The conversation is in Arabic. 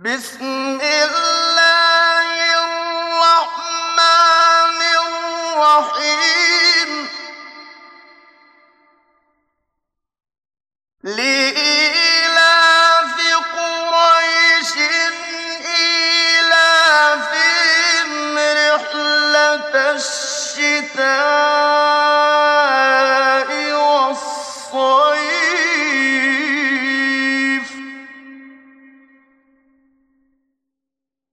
بسم الله الرحمن الرحيم. لإيلاف قريش إيلافهم رحلة الشتاء.